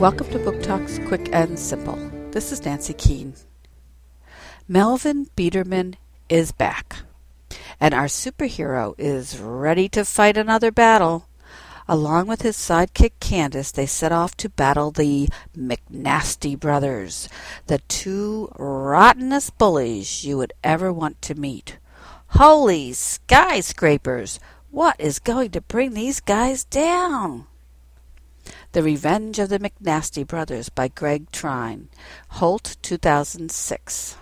Welcome to Book Talks Quick and Simple. This is Nancy Keane. Melvin Beederman is back, and our superhero is ready to fight another battle. Along with his sidekick Candace, they set off to battle the McNasty brothers, the two rottenest bullies you would ever want to meet. Holy skyscrapers! What is going to bring these guys down? The Revenge of the McNasty Brothers by Greg Trine. Holt, 2006.